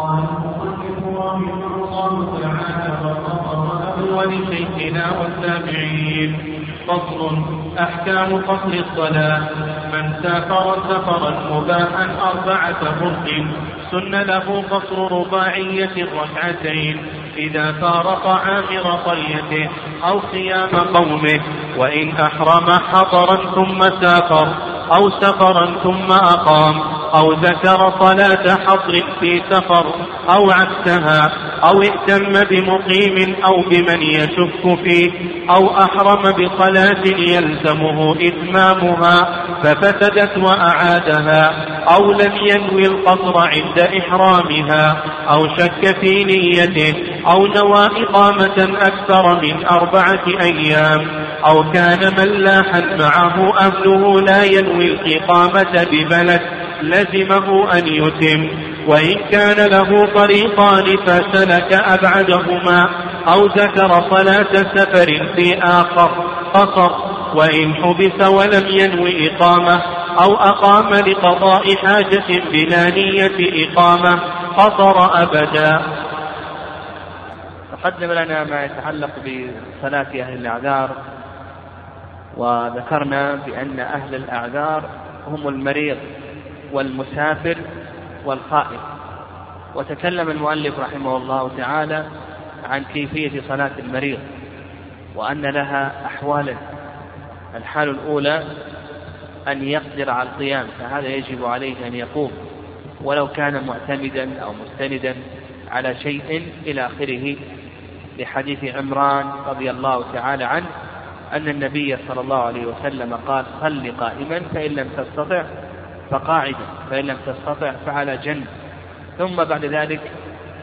قال الله تعالى والتابعين. فصل أحكام قصر الصلاة. من سافر سفرا مباحا أربعة فرق سن له قصر رباعية الركعتين إذا فارق عامر قريته أو صيام قومه وإن أحرم حضرا ثم سافر أو سفرا ثم أقام. أو ذكر صلاة حصر في سفر أو عكسها أو ائتم بمقيم أو بمن يشك فيه أو أحرم بصلاة يلزمه إتمامها ففسدت وأعادها أو لم ينوي القصر عند إحرامها أو شك في نيته أو نوى إقامة أكثر من أربعة أيام أو كان ملاحا معه أهله لا ينوي الإقامة ببلد لزمه أن يتم وإن كان له طريقان فسلك أبعدهما أو ذكر صلاة سفر في آخر قصر وإن حبس ولم ينوي إقامة أو أقام لقضاء حاجة بلا نية إقامة قصر أبدا. تقدم لنا ما يتعلق بصلاة أهل الأعذار وذكرنا بأن أهل الأعذار هم المريض. والمسافر والخائف وتكلم المؤلف رحمه الله تعالى عن كيفية صلاة المريض وأن لها أحوالا. الحال الأولى أن يقدر على القيام فهذا يجب عليه أن يقوم ولو كان معتمدا أو مستندا على شيء إلى آخره. لحديث عمران رضي الله تعالى عنه أن النبي صلى الله عليه وسلم قال صل قائما فإن لم تستطع فقاعدا فإن لم تستطع فعلى جنب. ثم بعد ذلك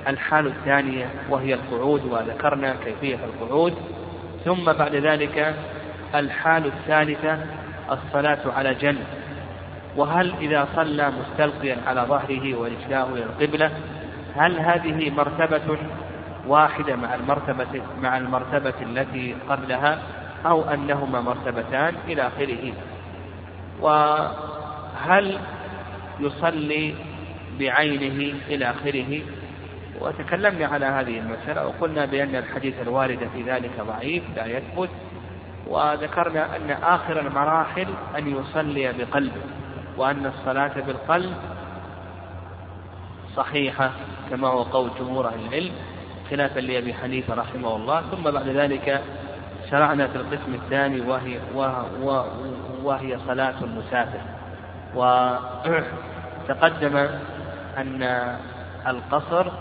الحال الثانية وهي القعود وذكرنا كيفية القعود. ثم بعد ذلك الحال الثالثة الصلاة على جنب. وهل إذا صلى مستلقيا على ظهره ورجلاه إلى القبلة هل هذه مرتبة واحدة مع المرتبة مع المرتبة التي قبلها أو أنهما مرتبتان إلى آخره؟ وهل يصلي بعينه إلى آخره؟ وتكلمنا على هذه المسألة وقلنا بأن الحديث الوارد في ذلك ضعيف لا يثبت وذكرنا أن آخر المراحل أن يصلي بقلبه وأن الصلاة بالقلب صحيحة كما هو قول جمهور أهل العلم خلافا لأبي حنيفة رحمه الله. ثم بعد ذلك شرعنا في القسم الثاني وهي وهي صلاة المسافر. وتقدم أن القصر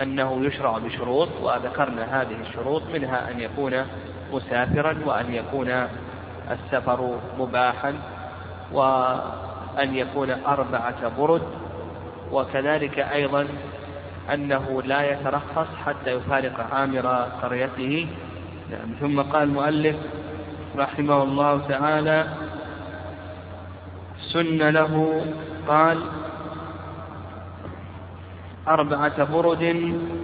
أنه يشرع بشروط وذكرنا هذه الشروط منها أن يكون مسافرا وأن يكون السفر مباحا وأن يكون أربعة برد وكذلك أيضا أنه لا يترخص حتى يفارق عامر قريته. نعم ثم قال المؤلف رحمه الله تعالى سن له قال أربعة برد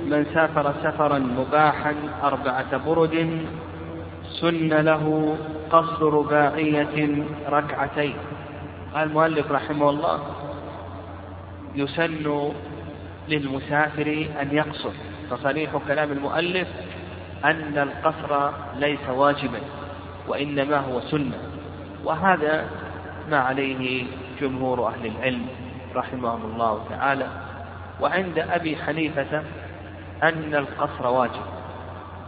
من سافر سفرا مباحا أربعة برد سن له قصد رباعية ركعتين. قال المؤلف رحمه الله يسن للمسافر أن يقصر فصريح كلام المؤلف أن القصر ليس واجبا وإنما هو سنة. وهذا ما عليه جمهور أهل العلم رحمهم الله تعالى وعند أبي حنيفة أن القصر واجب.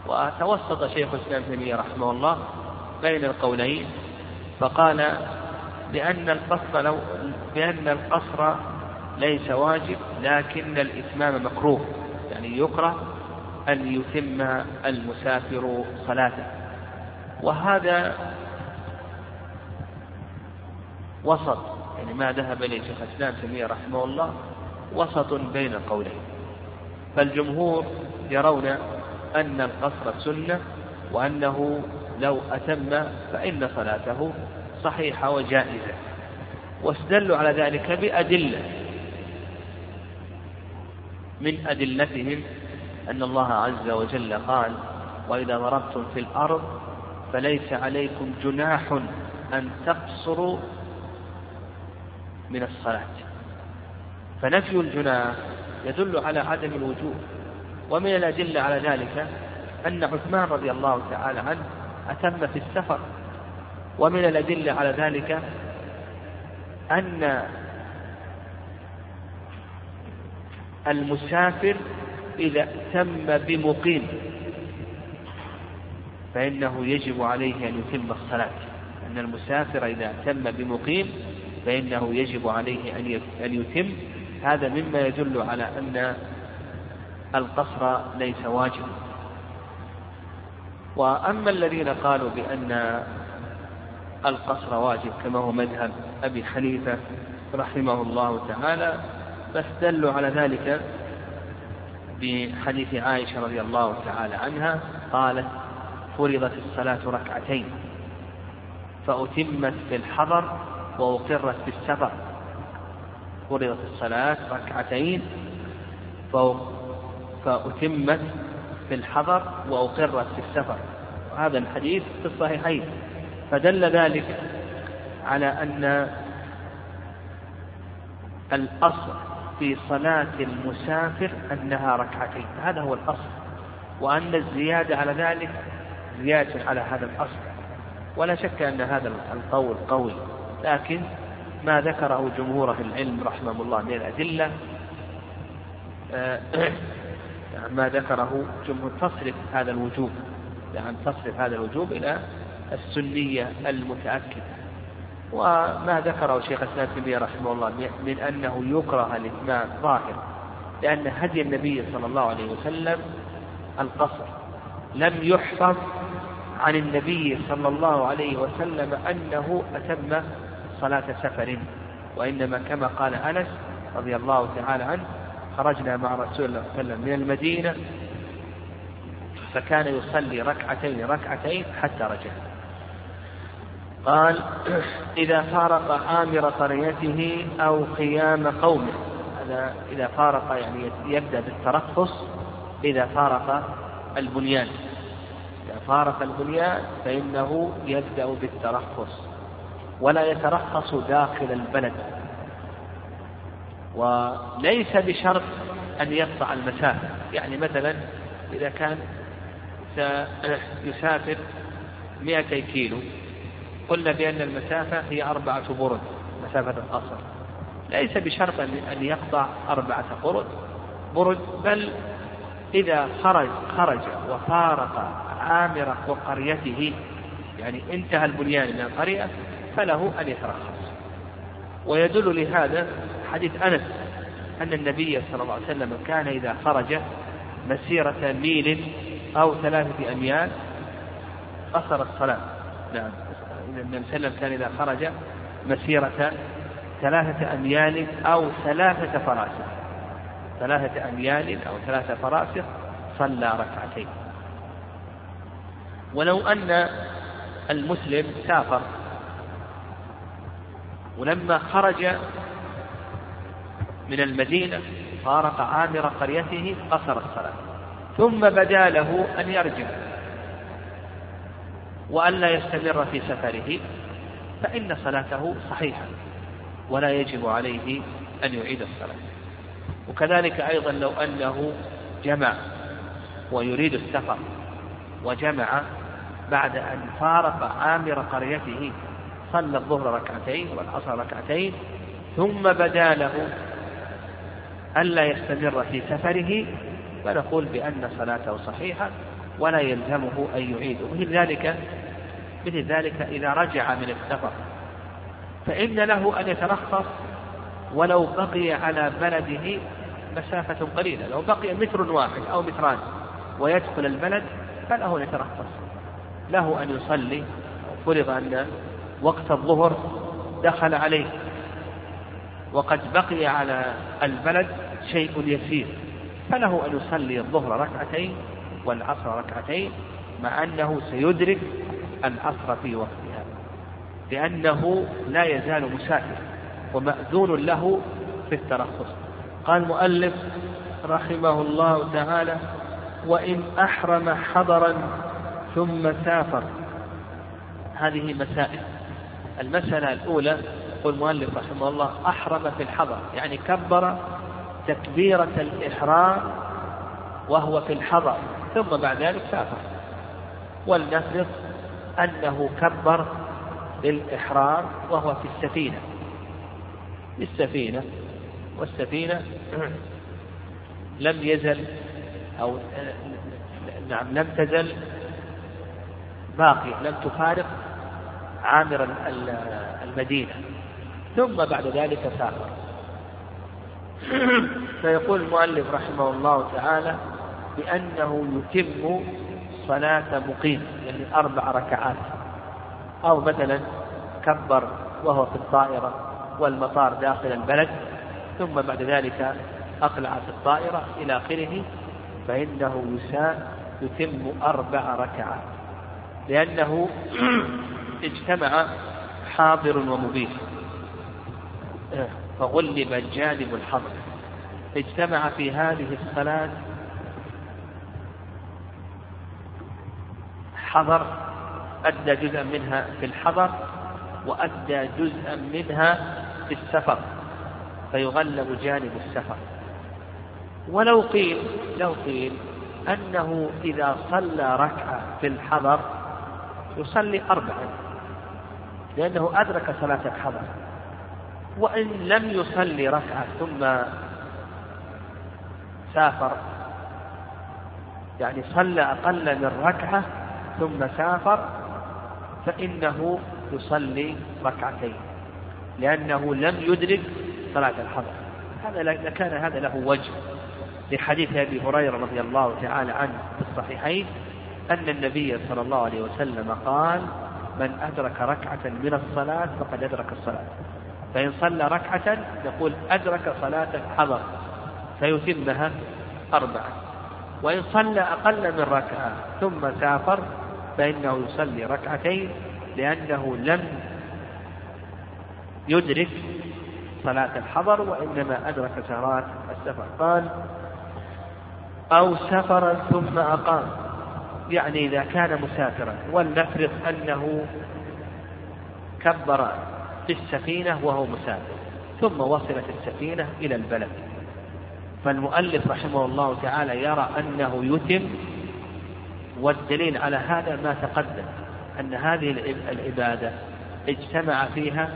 وتوسط شيخ الإسلام تيمية رحمه الله بين القولين فقال بأن القصر لو بأن القصر ليس واجب لكن الإتمام مكروه يعني يكره أن يتم المسافر صلاته. وهذا وسط يعني ما ذهب إليه شيخ الإسلام تيمية رحمه الله وسط بين القولين. فالجمهور يرون أن القصر سنة وأنه لو أتم فإن صلاته صحيحة وجائزة. واستدلوا على ذلك بأدلة. من أدلتهم أن الله عز وجل قال وإذا ضربتم في الأرض فليس عليكم جناح أن تقصروا من الصلاة. فنفي الجناح يدل على عدم الوجوب. ومن الأدلة على ذلك أن عثمان رضي الله تعالى عنه أتم في السفر. ومن الأدلة على ذلك أن المسافر إذا اتم بمقيم فإنه يجب عليه أن يتم الصلاة. أن المسافر إذا اتم بمقيم فإنه يجب عليه أن يتم. هذا مما يدل على أن القصر ليس واجبا. وأما الذين قالوا بأن القصر واجب كما هو مذهب أبي حنيفة رحمه الله تعالى فاستدلوا على ذلك بحديث عائشة رضي الله تعالى عنها قالت فرضت الصلاة ركعتين فأتمت في الحضر وأقرت في السفر فرضت الصلاة ركعتين فأتمت في الحضر وأقرت في السفر. هذا الحديث في الصحيحين. فدل ذلك على أن الأصل في صلاة المسافر أنها ركعتين. هذا هو الأصل. وأن الزيادة على ذلك زيادة على هذا الأصل. ولا شك أن هذا القول قوي. لكن ما ذكره جمهور في العلم رحمه الله من الأدلة آه، ما ذكره جمهور تصرف هذا الوجوب يعني تصرف هذا الوجوب إلى السنية المتأكدة. وما ذكره شيخ الإسلام تيمية رحمه الله من أنه يكره الإتمام ظاهر لأن هدي النبي صلى الله عليه وسلم القصر. لم يحفظ عن النبي صلى الله عليه وسلم أنه أتم صلاة سفر. وإنما كما قال أنس رضي الله تعالى عنه خرجنا مع رسول الله صلى الله عليه وسلم من المدينة فكان يصلي ركعتين ركعتين حتى رجع. قال إذا فارق آمر قريته أو قيام قومه. هذا إذا فارق يعني يبدأ بالترخص إذا فارق البنيان. إذا فارق البنيان فإنه يبدأ بالترخص. ولا يترخص داخل البلد. وليس بشرط أن يقطع المسافة. يعني مثلا إذا كان سيسافر 200 كيلو قلنا بأن المسافة هي أربعة برد مسافة القصر. ليس بشرط أن يقطع أربعة برد برد بل إذا خرج خرج وفارق عامر وقريته يعني انتهى البنيان من القرية فله أن يترخص. ويدل لهذا حديث أنس أن النبي صلى الله عليه وسلم كان إذا خرج مسيرة ميل أو ثلاثة أميال قصر الصلاة. نعم. النبي صلى الله عليه وسلم كان إذا خرج مسيرة ثلاثة أميال أو ثلاثة فراسخ ثلاثة أميال أو ثلاثة فراسخ صلى ركعتين. ولو أن المسلم سافر ولما خرج من المدينة فارق عامر قريته قصر الصلاة. ثم بدا له أن يرجع. وأن لا يستمر في سفره فإن صلاته صحيحة ولا يجب عليه أن يعيد الصلاة. وكذلك أيضا لو أنه جمع ويريد السفر وجمع بعد أن فارق عامر قريته صلى الظهر ركعتين والعصر ركعتين ثم بدا له ألا يستمر في سفره فنقول بأن صلاته صحيحة ولا يلزمه أن يعيد ومثل ذلك مثل ذلك إذا رجع من السفر. فإن له أن يترخص ولو بقي على بلده مسافة قليلة. لو بقي متر واحد أو متران ويدخل البلد فله أن يترخص. له أن يصلي. فرض أن وقت الظهر دخل عليه. وقد بقي على البلد شيء يسير. فله أن يصلي الظهر ركعتين والعصر ركعتين مع أنه سيدرك العصر في وقتها. لأنه لا يزال مسافر ومأذون له في الترخص. قال المؤلف رحمه الله تعالى وإن أحرم حضرا ثم سافر. هذه مسائل. المسألة الأولى يقول المؤلف رحمه الله أحرم في الحضر يعني كبر تكبيرة الإحرام وهو في الحضر ثم بعد ذلك سافر. ولنفرض أنه كبر للإحرام وهو في السفينة. في السفينة والسفينة لم يزل أو نعم لم تزل باقية لم تفارق عامر المدينة ثم بعد ذلك سافر. فيقول المؤلف رحمه الله تعالى بأنه يتم صلاة مقيم يعني أربع ركعات. أو مثلا كبر وهو في الطائرة والمطار داخل البلد ثم بعد ذلك أقلع في الطائرة إلى آخره فإنه يتم أربع ركعات. لأنه اجتمع حاضر ومبيح فغلب جانب الحضر اجتمع في هذه الصلاة. حضر. أدى جزءا منها في الحضر وأدى جزءا منها في السفر. فيغلب جانب السفر. ولو قيل لو قيل أنه إذا صلى ركعة في الحضر يصلي أربعا لأنه أدرك صلاة الحضر. وإن لم يصلي ركعة ثم سافر يعني صلى أقل من ركعة ثم سافر فإنه يصلي ركعتين لأنه لم يدرك صلاة الحضر. هذا لكان هذا له وجه. لحديث أبي هريرة رضي الله تعالى عنه في الصحيحين أن النبي صلى الله عليه وسلم قال من أدرك ركعة من الصلاة فقد أدرك الصلاة. فإن صلى ركعة نقول أدرك صلاة الحضر فيتمها أربعة. وإن صلى أقل من ركعة ثم سافر فإنه يصلي ركعتين لأنه لم يدرك صلاة الحضر وإنما أدرك صلاة السفر. قال أو سفرا ثم أقام. يعني إذا كان مسافرا ولنفرض أنه كبر في السفينة وهو مسافر ثم وصلت السفينة إلى البلد. فالمؤلف رحمه الله تعالى يرى أنه يتم والدليل على هذا ما تقدم أن هذه العبادة اجتمع فيها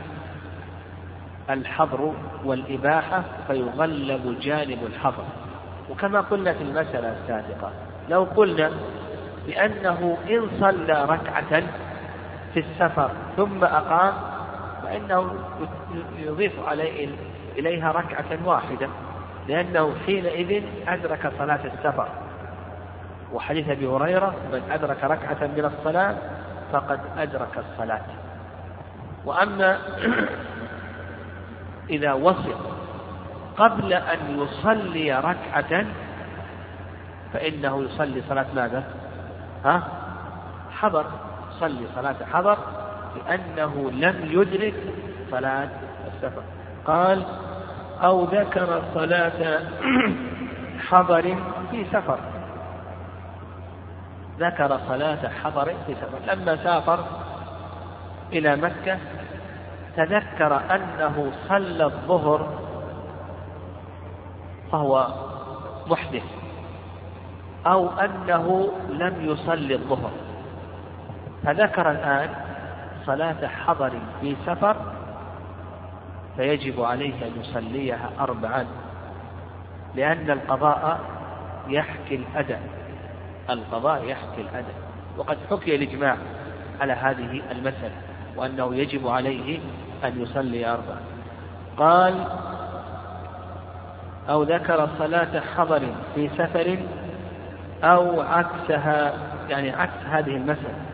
الحظر والإباحة فيغلب جانب الحظر وكما قلنا في المسألة السابقة لو قلنا بأنه إن صلى ركعة في السفر ثم أقام فإنه يضيف عليه إليها ركعة واحدة لأنه حينئذ أدرك صلاة السفر وحديث أبي هريرة من أدرك ركعة من الصلاة فقد أدرك الصلاة وأما إذا وصل قبل أن يصلي ركعة فإنه يصلي صلاة ماذا؟ ها؟ حضر. صلي صلاة حضر لأنه لم يدرك صلاة السفر. قال أو ذكر صلاة حضر في سفر. ذكر صلاة حضر في سفر. لما سافر إلى مكة تذكر أنه صلى الظهر فهو محدث. أو أنه لم يصلي الظهر. فذكر الآن صلاة حضر في سفر فيجب عليه أن يصليها أربعا لأن القضاء يحكي الأداء. القضاء يحكي الأداء. وقد حكي الإجماع على هذه المسألة وأنه يجب عليه أن يصلي أربعا. قال أو ذكر صلاة حضر في سفر أو عكسها يعني عكس هذه المسألة.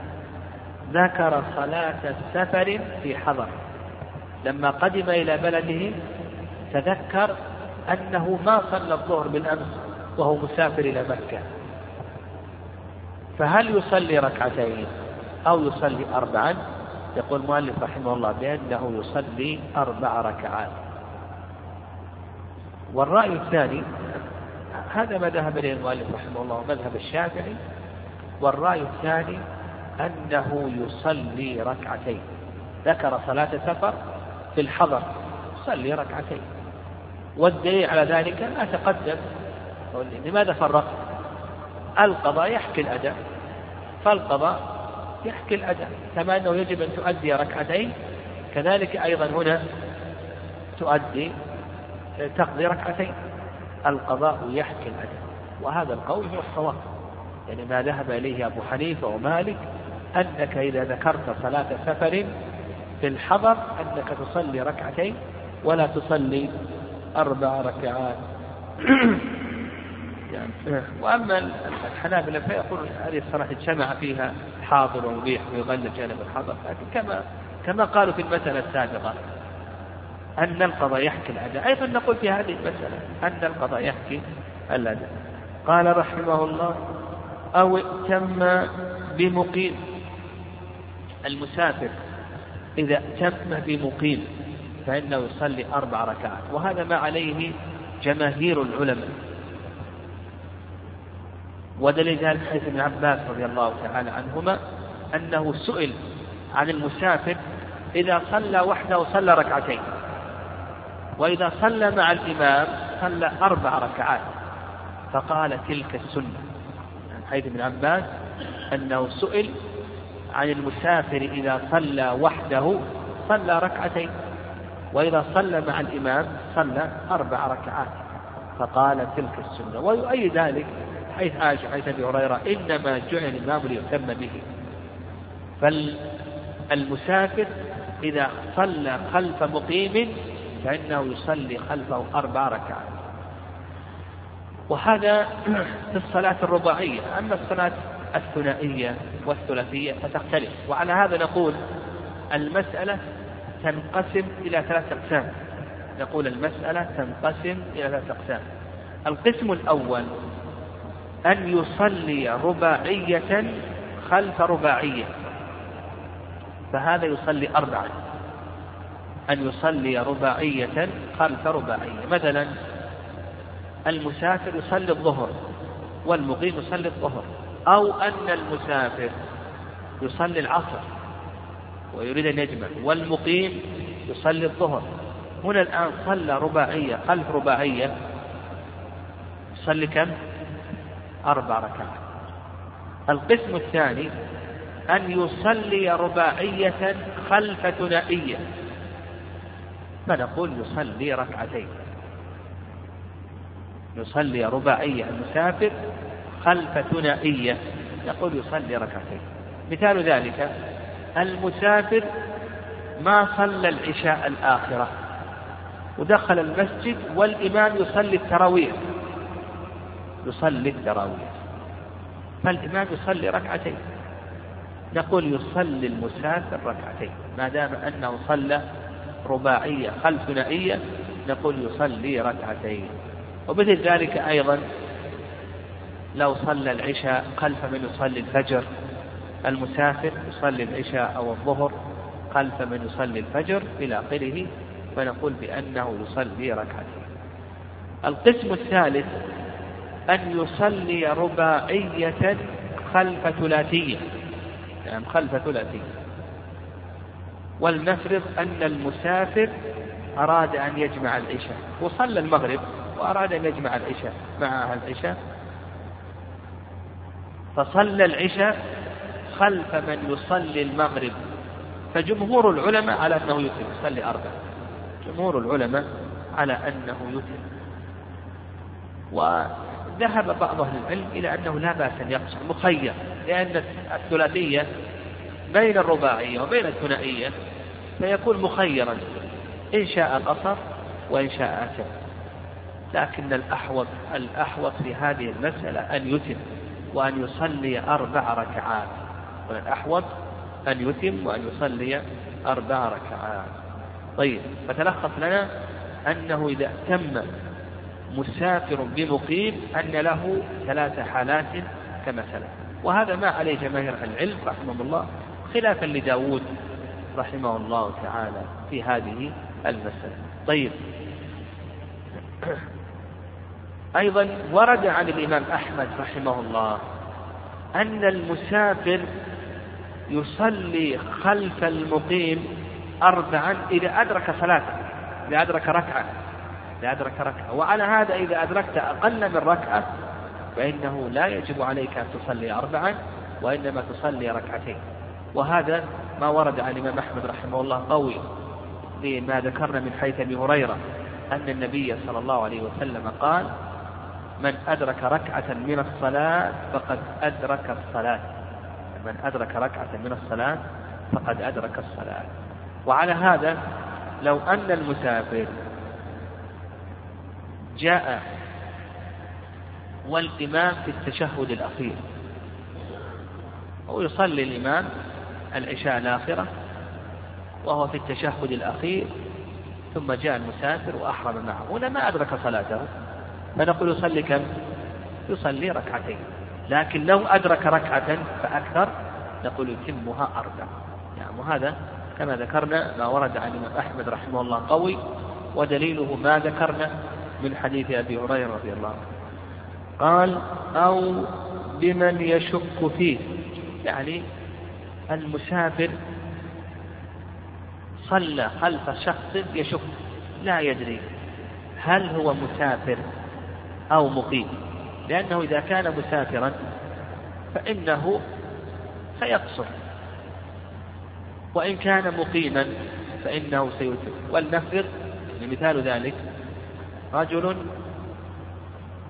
ذكر صلاة السفر في حضر. لما قدم إلى بلده تذكر أنه ما صلى الظهر بالأمس وهو مسافر إلى مكة. فهل يصلي ركعتين أو يصلي أربعا؟ يقول المؤلف رحمه الله بأنه يصلي أربع ركعات. والرأي الثاني هذا ما ذهب إليه المؤلف رحمه الله مذهب الشافعي والرأي الثاني أنه يصلي ركعتين. ذكر صلاة سفر في الحضر يصلي ركعتين. والدليل على ذلك ما تقدم لماذا فرقت؟ القضاء يحكي الأداء فالقضاء يحكي الأداء. كما أنه يجب أن تؤدي ركعتين كذلك أيضا هنا تؤدي تقضي ركعتين. القضاء يحكي الأداء وهذا القول هو الصواب. يعني ما ذهب إليه أبو حنيفة ومالك أنك إذا ذكرت صلاة سفر في الحضر أنك تصلي ركعتين ولا تصلي أربع ركعات. يعني وأما الحنابلة فيقول هذه الصلاة اجتمع فيها حاضر ومبيح ويغلب جانب الحضر. لكن كما كما قالوا في المسألة السابقة أن القضاء يحكي الأداء. أيضا نقول في هذه المسألة أن القضاء يحكي الأداء. قال رحمه الله أو ائتم بمقيم. المسافر إذا ائتم بمقيم فإنه يصلي أربع ركعات وهذا ما عليه جماهير العلماء. ودليل ذلك حيث ابن عباس رضي الله تعالى عنهما أنه سئل عن المسافر إذا صلى وحده صلى ركعتين. وإذا صلى مع الإمام صلى أربع ركعات. فقال تلك السنة. عن حيث ابن عباس أنه سئل عن المسافر إذا صلى وحده صلى ركعتين. وإذا صلى مع الإمام صلى أربع ركعات. فقال تلك السنة. ويؤيد ذلك حيث عائشة حيث أبي هريرة إنما جعل الإمام ليهتم به. فالمسافر إذا صلى خلف مقيم فإنه يصلي خلفه أربع ركعات. وهذا في الصلاة الرباعية. أما الصلاة الثنائية والثلاثية فتختلف. وعلى هذا نقول المسألة تنقسم إلى ثلاث أقسام. نقول المسألة تنقسم إلى ثلاث أقسام. القسم الأول أن يصلي رباعية خلف رباعية. فهذا يصلي أربعة. أن يصلي رباعية خلف رباعية. مثلا المسافر يصلي الظهر والمقيم يصلي الظهر أو أن المسافر يصلي العصر ويريد أن يجمع والمقيم يصلي الظهر. هنا الآن صلى رباعية خلف رباعية يصلي كم؟ أربع ركعات. القسم الثاني أن يصلي رباعية خلف ثنائية. فنقول يصلي ركعتين. يصلي رباعية المسافر خلف ثنائية. يقول يصلي ركعتين. مثال ذلك المسافر ما صلى العشاء الآخرة ودخل المسجد والإمام يصلي التراويح. يصلي التراويح. فالإمام يصلي ركعتين. نقول يصلي المسافر ركعتين. ما دام أنه صلى رباعية خلف ثنائية نقول يصلي ركعتين. ومثل ذلك أيضا لو صلى العشاء خلف من يصلي الفجر المسافر يصلي العشاء أو الظهر خلف من يصلي الفجر إلى آخره فنقول بأنه يصلي ركعتين. القسم الثالث أن يصلي رباعية خلف ثلاثية يعني خلف ثلاثية. ولنفرض أن المسافر أراد أن يجمع العشاء وصلى المغرب وأراد أن يجمع العشاء معها العشاء. فصلى العشاء خلف من يصلي المغرب. فجمهور العلماء على أنه يتم يصلي أربع. جمهور العلماء على أنه يتم وذهب بعض أهل العلم إلى أنه لا بأس أن يقصر مخير لأن الثلاثية بين الرباعية وبين الثنائية فيكون مخيرا. إن شاء قصر وإن شاء أتم لكن الأحوط الأحوط في هذه المسألة أن يتم وأن يصلي أربع ركعات. والأحوط أن يتم وأن يصلي أربع ركعات. طيب فتلخص لنا أنه إذا تم مسافر بمقيم أن له ثلاث حالات كما سلف وهذا ما عليه جماهير العلم رحمهم الله خلافا لداود. رحمه الله تعالى في هذه المسألة. طيب. أيضا ورد عن الإمام أحمد رحمه الله أن المسافر يصلي خلف المقيم أربعا إذا أدرك صلاة إذا أدرك ركعة إذا أدرك ركعة. وعلى هذا إذا أدركت أقل من ركعة فإنه لا يجب عليك أن تصلي أربعا وإنما تصلي ركعتين. وهذا ما ورد عن الإمام أحمد رحمه الله قوي لما ذكرنا من حيث أبي هريرة أن النبي صلى الله عليه وسلم قال من أدرك ركعة من الصلاة فقد أدرك الصلاة. من أدرك ركعة من الصلاة فقد أدرك الصلاة. وعلى هذا لو أن المسافر جاء والإمام في التشهد الأخير ويصلي الإمام العشاء الآخرة وهو في التشهد الأخير ثم جاء المسافر وأحرم معه. هنا ما أدرك صلاته. فنقول يصلي كم؟ يصلي ركعتين. لكن لو أدرك ركعة فأكثر نقول يتمها أربع. يعني وهذا كما ذكرنا ما ورد عن أحمد رحمه الله قوي ودليله ما ذكرنا من حديث أبي هريرة رضي الله عنه. قال أو بمن يشك فيه. يعني المسافر صلى خلف شخص يشك لا يدري هل هو مسافر أو مقيم. لأنه إذا كان مسافرا فإنه سيقصر وإن كان مقيما فإنه سيتم ولنفرض مثال ذلك رجل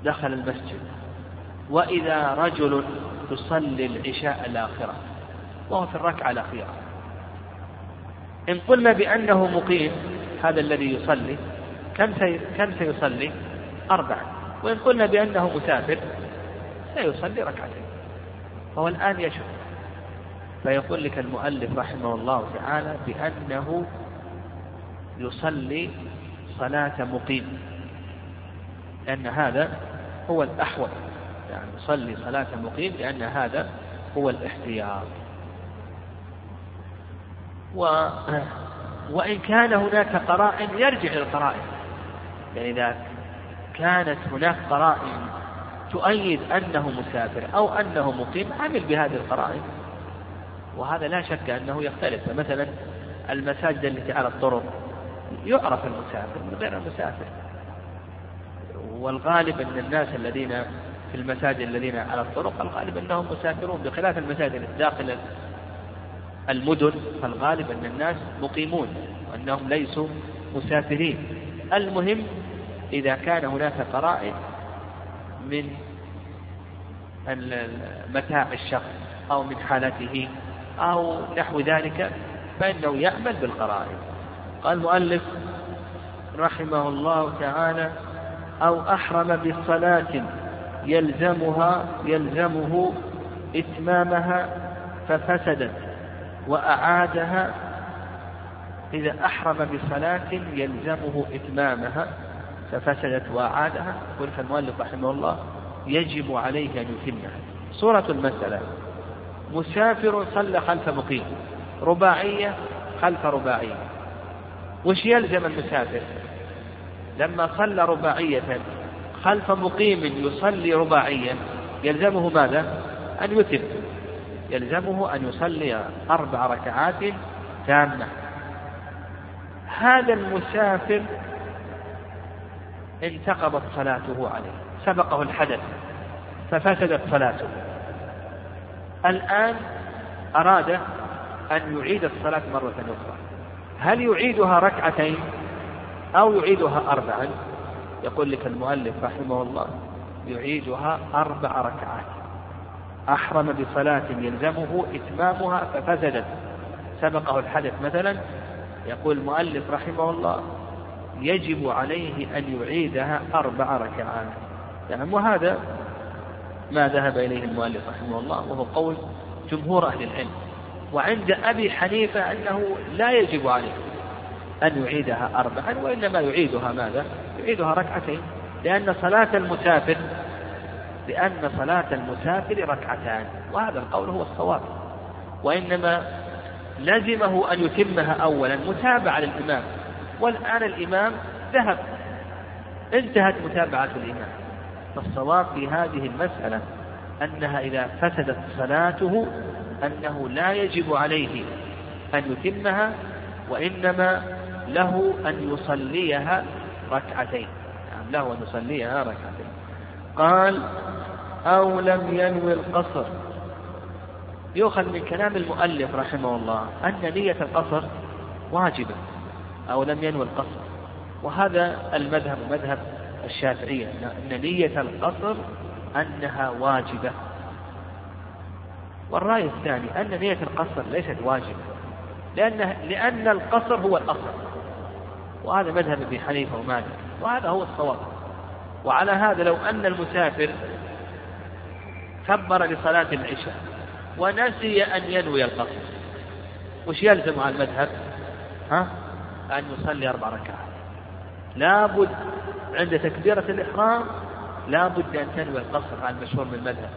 دخل المسجد وإذا رجل يصلي العشاء الآخرة وهو في الركعة الأخيرة. إن قلنا بأنه مقيم هذا الذي يصلي كم كم سيصلي؟ أربعة. وإن قلنا بأنه مسافر سيصلي ركعتين. فهو الآن يشك فيقول لك المؤلف رحمه الله تعالى بأنه يصلي صلاة مقيم. لأن هذا هو الأحوط يعني يصلي صلاة مقيم لأن هذا هو الاحتياط. و وإن كان هناك قرائن يرجع للقرائن يعني إذا كانت هناك قرائن تؤيد أنه مسافر أو أنه مقيم عمل بهذه القرائن. وهذا لا شك أنه يختلف. فمثلا المساجد التي على الطرق يعرف المسافر من غير المسافر. والغالب أن الناس الذين في المساجد الذين على الطرق الغالب أنهم مسافرون بخلاف المساجد داخل المدن فالغالب أن الناس مقيمون وأنهم ليسوا مسافرين. المهم إذا كان هناك قرائن من متاع الشخص أو من حالته أو نحو ذلك فإنه يعمل بالقرائن. قال المؤلف رحمه الله تعالى أو أحرم بصلاة يلزمها يلزمه إتمامها ففسدت. وأعادها إذا أحرم بصلاة يلزمه إتمامها ففسدت وأعادها. يقول المؤلف رحمه الله يجب عليه أن يتمها. صورة المسألة مسافر صلى خلف مقيم رباعية خلف رباعية. وش يلزم المسافر؟ لما صلى رباعية خلف مقيم يصلي رباعيا يلزمه ماذا؟ أن يتم. يلزمه أن يصلي أربع ركعات تامة. هذا المسافر انتقضت صلاته عليه سبقه الحدث ففسدت صلاته. الآن أراد أن يعيد الصلاة مرة أخرى. هل يعيدها ركعتين أو يعيدها أربعا؟ يقول لك المؤلف رحمه الله يعيدها أربع ركعات. أحرم بصلاة يلزمه إتمامها ففسدت. سبقه الحدث مثلا يقول المؤلف رحمه الله يجب عليه أن يعيدها أربع ركعات. يعني وهذا ما ذهب إليه المؤلف رحمه الله وهو قول جمهور أهل العلم. وعند أبي حنيفة أنه لا يجب عليه أن يعيدها أربعا وإنما يعيدها ماذا؟ يعيدها ركعتين لأن صلاة المسافر لأن صلاة المسافر ركعتان وهذا القول هو الصواب. وإنما لزمه أن يتمها أولا متابعة للإمام. والآن الإمام ذهب. انتهت متابعة الإمام. فالصواب في هذه المسألة أنها إذا فسدت صلاته أنه لا يجب عليه أن يتمها وإنما له أن يصليها ركعتين. له أن يصليها ركعتين. قال أو لم ينوي القصر. يؤخذ من كلام المؤلف رحمه الله أن نية القصر واجبة أو لم ينوي القصر. وهذا المذهب مذهب الشافعية أن نية القصر أنها واجبة. والرأي الثاني أن نية القصر ليست واجبة لأن لأن القصر هو الأصل. وهذا مذهب ابي حنيفة ومالك وهذا هو الصواب. وعلى هذا لو أن المسافر كبر لصلاة العشاء ونسي أن ينوي القصر وش يلزم على المذهب؟ ها؟ أن يصلي أربع ركعات لابد عند تكبيرة الإحرام لابد أن تنوي القصر على المشهور من المذهب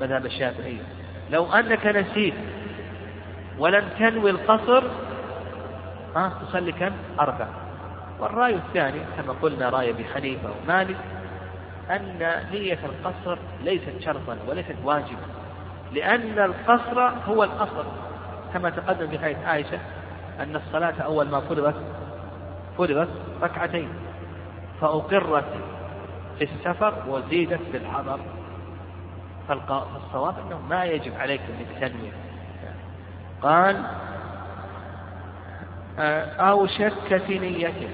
مذهب الشافعية لو أنك نسيت ولم تنوي القصر ها تصلي كم؟ أربع والرأي الثاني كما قلنا رأي أبي حنيفة ومالك أن نية القصر ليست شرطا وليست واجبا لأن القصر هو الأصل كما تقدم في حديث عائشة أن الصلاة أول ما فرضت فرضت ركعتين فأقرت في السفر وزيدت في الحضر. فالصواب أنه ما يجب عليك أن تنوي. قال أو شك في نيته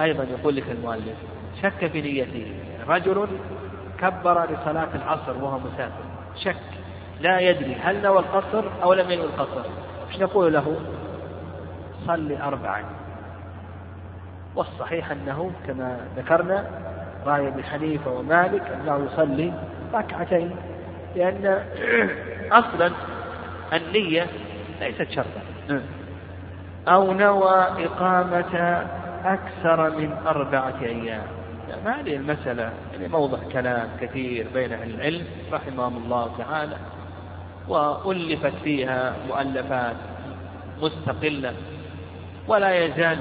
أيضا يقول لك المؤلف شك في نيته رجل كبر لصلاة العصر وهو مسافر. شك. لا يدري هل نوى القصر أو لم ينوي القصر. إيش نقول له؟ صلي أربعا. والصحيح أنه كما ذكرنا رأي ابن حنيفة ومالك أنه يصلي ركعتين. لأن أصلا النية ليست شرطا. أو نوى إقامة أكثر من أربعة أيام. هذه المسألة. يعني موضع كلام كثير بين أهل العلم رحمهم الله تعالى وألفت فيها مؤلفات مستقلة ولا يزال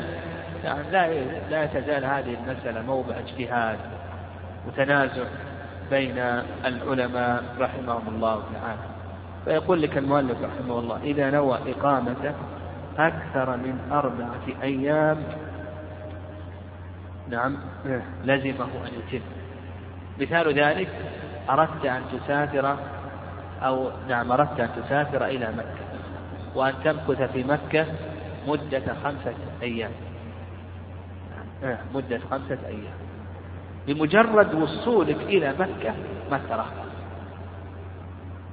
يعني لا لا تزال هذه المسألة موضع اجتهاد وتنازع بين العلماء رحمهم الله تعالى. فيقول لك المؤلف رحمه الله إذا نوى إقامة أكثر من أربعة أيام نعم. لزمه أن يتم. مثال ذلك أردت أن تسافر أو نعم أردت أن تسافر إلى مكة وأن تمكث في مكة مدة خمسة أيام. مدة خمسة أيام. بمجرد وصولك إلى مكة ما ترخص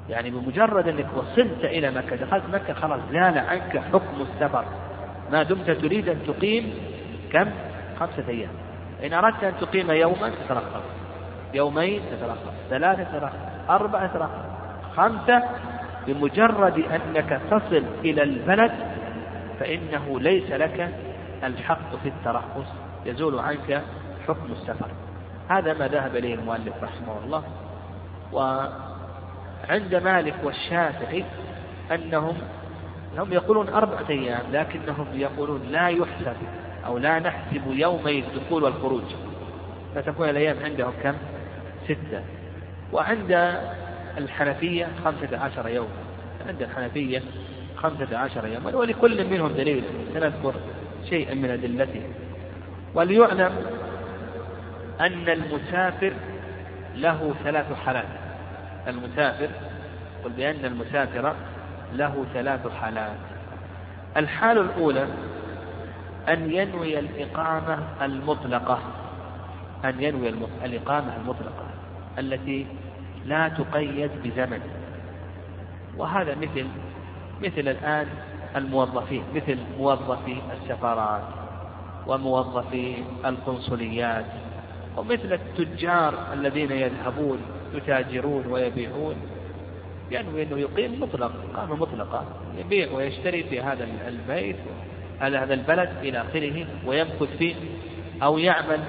يعني بمجرد أنك وصلت إلى مكة دخلت مكة خلاص زال عنك حكم السفر. ما دمت تريد أن تقيم كم؟ خمسة أيام. إن أردت أن تقيم يوما تترخص يومين تترخص ثلاثة تترخص أربعة تترخص خمسة بمجرد أنك تصل إلى البلد فإنه ليس لك الحق في الترخص يزول عنك حكم السفر. هذا ما ذهب إليه المؤلف رحمه الله. وعند مالك والشافعي أنهم هم يقولون أربعة أيام لكنهم يقولون لا يحسب. أو لا نحسب يومي الدخول والخروج. فتكون الأيام عندهم كم؟ ستة. وعند الحنفية خمسة عشر يوما عند الحنفية خمسة عشر يوما ولكل منهم دليل. سنذكر شيئا من أدلته. وليعلم أن المسافر له ثلاث حالات. المسافر قل بأن المسافر له ثلاث حالات. الحالة الأولى أن ينوي الإقامة المطلقة أن ينوي الإقامة المطلقة التي لا تقيد بزمن. وهذا مثل مثل الآن الموظفين مثل موظفي السفارات وموظفي القنصليات ومثل التجار الذين يذهبون يتاجرون ويبيعون. ينوي أنه يقيم مطلق إقامة مطلقة يبيع ويشتري في هذا البيت. على هذا البلد إلى آخره ويمكث فيه أو يعمل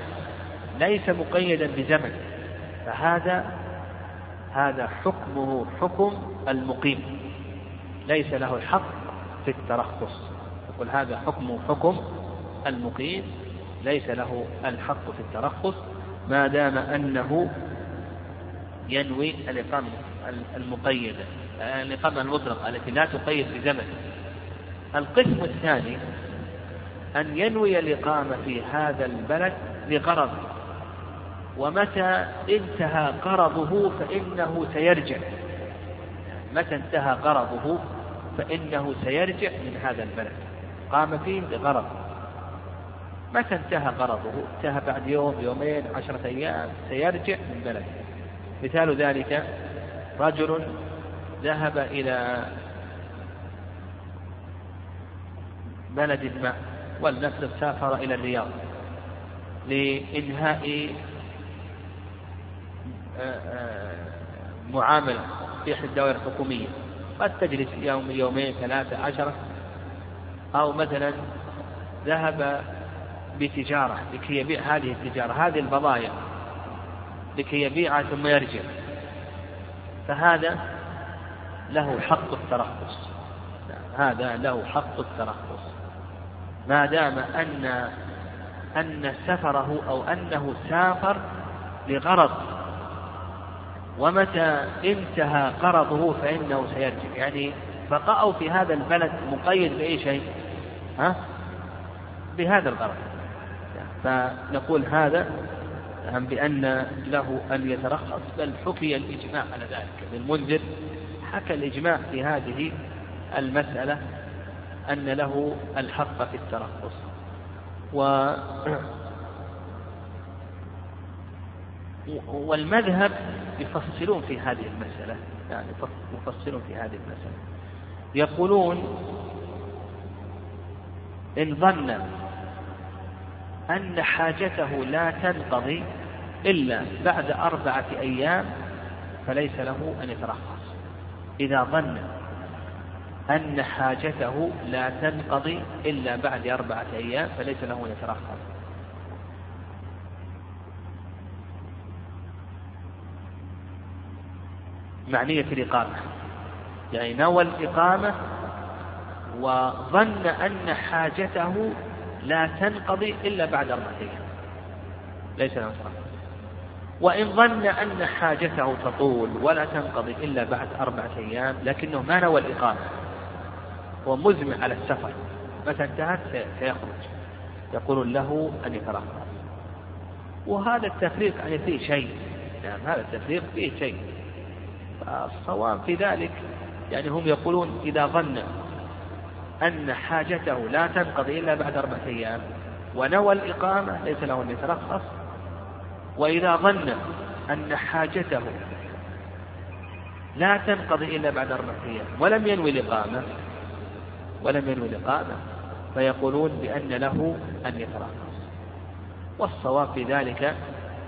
ليس مقيدا بزمن. فهذا هذا حكمه حكم المقيم. ليس له الحق في الترخص. يقول هذا حكمه حكم المقيم. ليس له الحق في الترخص. ما دام أنه ينوي الإقامة المقيدة الإقامة المطلقة التي لا تقيد بزمن. القسم الثاني أن ينوي الإقامة في هذا البلد لغرض ومتى انتهى قرضه فإنه سيرجع. متى انتهى قرضه فإنه سيرجع من هذا البلد. قام فيه بغرض. متى انتهى غرضه انتهى بعد يوم يومين عشرة أيام سيرجع من بلده مثال ذلك رجل ذهب إلى بلد ما. ولنفرض سافر إلى الرياض لإنهاء آه، آه، معاملة في إحدى الدوائر الحكومية. قد تجلس يوم يومين ثلاثة عشرة. أو مثلا ذهب بتجارة لكي يبيع هذه التجارة هذه البضائع لكي يبيعها ثم يرجع. فهذا له حق الترخص. هذا له حق الترخص. ما دام أن أن سفره أو أنه سافر لغرض ومتى انتهى قرضه فإنه سيرجع. يعني بقاؤه في هذا البلد مقيد بأي شيء؟ ها؟ بهذا الغرض. فنقول هذا بأن له أن يترخص بل حكي الإجماع على ذلك. ابن المنذر حكى الإجماع في هذه المسألة أن له الحق في الترخص و والمذهب يفصلون في هذه المسألة. يعني يفصلون في هذه المسألة. يقولون إن ظن أن حاجته لا تنقضي إلا بعد أربعة أيام فليس له أن يترخص إذا ظن أن حاجته لا تنقضي إلا بعد أربعة أيام فليس له أن يترخص معنية الإقامة. يعني نوى الإقامة وظن أن حاجته لا تنقضي إلا بعد أربعة أيام. ليس له ترخص وإن ظن أن حاجته تطول ولا تنقضي إلا بعد أربعة أيام لكنه ما نوى الإقامة. هو مزمع على السفر. متى انتهت؟ سيخرج. يقول له أن يترخص وهذا التفريق يعني فيه شيء. يعني هذا التفريق فيه شيء. الصواب في ذلك. يعني هم يقولون إذا ظن أن حاجته لا تنقضي إلا بعد أربعة أيام ونوى الإقامة ليس له أن يترخص. وإذا ظن أن حاجته لا تنقضي إلا بعد أربعة أيام ولم ينوي الإقامة ولم ينوي الإقامة فيقولون بأن له أن يترخص. والصواب في ذلك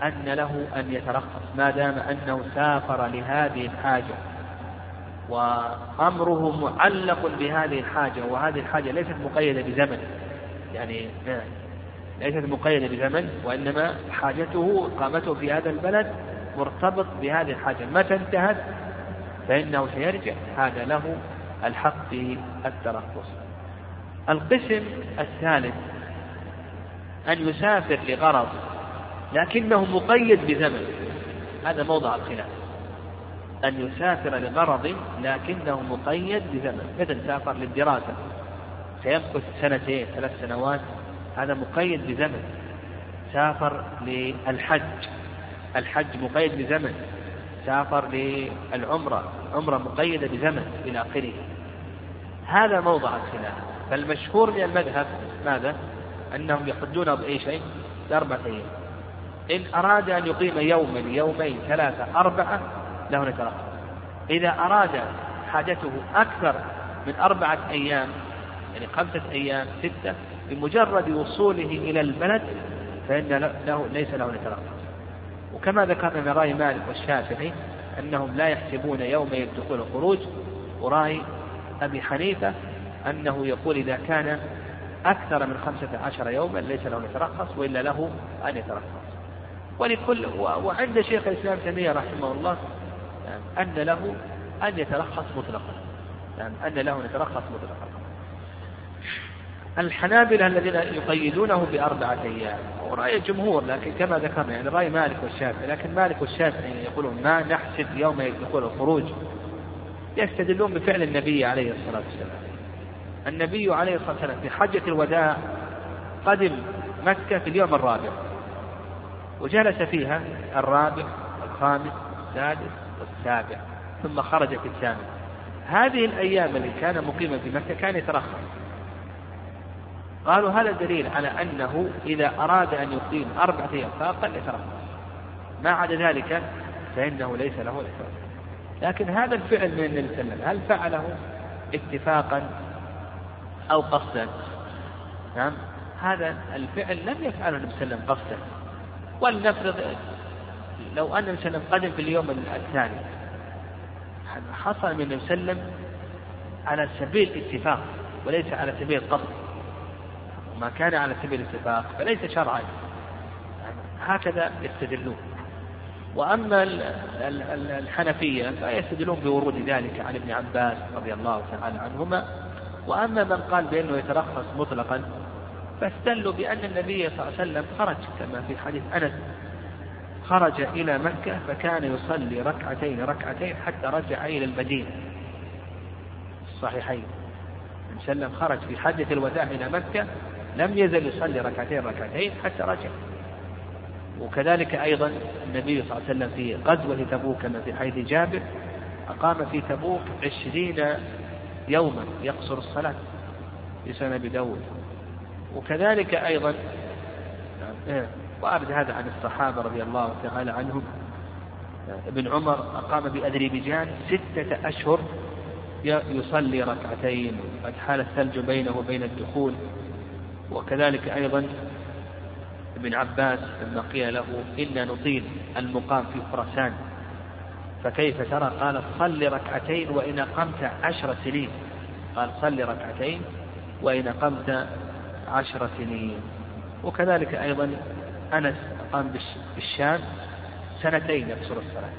أن له أن يترخص ما دام أنه سافر لهذه الحاجة. وأمره معلق بهذه الحاجة وهذه الحاجة ليست مقيدة بزمن. يعني ليست مقيدة بزمن وإنما حاجته إقامته في هذا البلد مرتبط بهذه الحاجة. متى انتهت؟ فإنه سيرجع. هذا له الحق في الترخص. القسم الثالث أن يسافر لغرض لكنه مقيد بزمن. هذا موضع الخلاف. أن يسافر لغرض لكنه مقيد بزمن. مثل سافر للدراسة. سيمكث سنتين ثلاث سنوات. هذا مقيد بزمن. سافر للحج. الحج مقيد بزمن. سافر للعمرة عمرة مقيدة بزمن إلى آخره. هذا موضع الخلاف. فالمشهور من المذهب ماذا؟ أنهم يحدون بأي شيء بأربعة أيام. إن أراد أن يقيم يوما يومين ثلاثة أربعة له نترخص إذا أراد حاجته أكثر من أربعة أيام يعني خمسة أيام ستة بمجرد وصوله إلى البلد فإن له ليس له نترخص وكما ذكرنا من رأي مالك والشافعي أنهم لا يحسبون يوم الدخول والخروج ورأي أبي حنيفة أنه يقول إذا كان أكثر من خمسة عشر يوما ليس له يترخص وإلا له أن يترخص. ولكل وعند شيخ الإسلام تيمية رحمه الله أن له أن يترخص مطلقا. أن له أن يترخص مطلقا. الحنابلة الذين يقيدونه بأربعة أيام. ورأي الجمهور لكن كما ذكرنا يعني رأي مالك والشافعي لكن مالك والشافعي يقولون ما نحسب يوم الدخول والخروج يستدلون بفعل النبي عليه الصلاة والسلام. النبي عليه الصلاة والسلام في حجة الوداع قدم مكة في اليوم الرابع. وجلس فيها الرابع والخامس والسادس والسابع ثم خرج في الثامن. هذه الأيام التي كان مقيما في مكة كان يترخص. قالوا هذا دليل على أنه إذا أراد أن يقيم أربعة أيام فأقل يترخص ما عدا ذلك فإنه ليس له إحرام لكن هذا الفعل من النبي صلى الله عليه وسلم هل فعله اتفاقا أو قصدا؟ نعم. هذا الفعل لم يفعله النبي صلى الله عليه وسلم قصدا. ولنفرض لو أن النبي صلى الله عليه وسلم قدم في اليوم الثاني حصل من النبي صلى الله عليه وسلم على سبيل اتفاق وليس على سبيل قصد. ما كان على سبيل الاتفاق فليس شرعا. هكذا يستدلون. وأما الحنفية فيستدلون بورود ذلك عن ابن عباس رضي الله تعالى عنهما. وأما من قال بأنه يترخص مطلقا فاستدلوا بأن النبي صلى الله عليه وسلم خرج كما في حديث أنس خرج إلى مكة فكان يصلي ركعتين ركعتين حتى رجع إلى المدينة. الصحيحين. وسلم خرج في حجة الوداع إلى مكة لم يزل يصلي ركعتين ركعتين حتى رجع. وكذلك أيضا النبي صلى الله عليه وسلم في غزوة تبوك كما في حديث جابر أقام في تبوك عشرين يوما يقصر الصلاة في سنة بداود وكذلك أيضا إيه، وأرد هذا عن الصحابة رضي الله تعالى عنهم. ابن عمر أقام بأذربيجان ستة أشهر يصلي ركعتين. قد حال الثلج بينه وبين الدخول. وكذلك أيضا ابن عباس لما قيل له إنا نطيل المقام في خراسان. فكيف ترى؟ قال صل ركعتين وإن أقمت عشر سنين. قال صل ركعتين وإن أقمت عشر سنين. وكذلك أيضا أنس أقام بالشام سنتين يقصر الصلاة.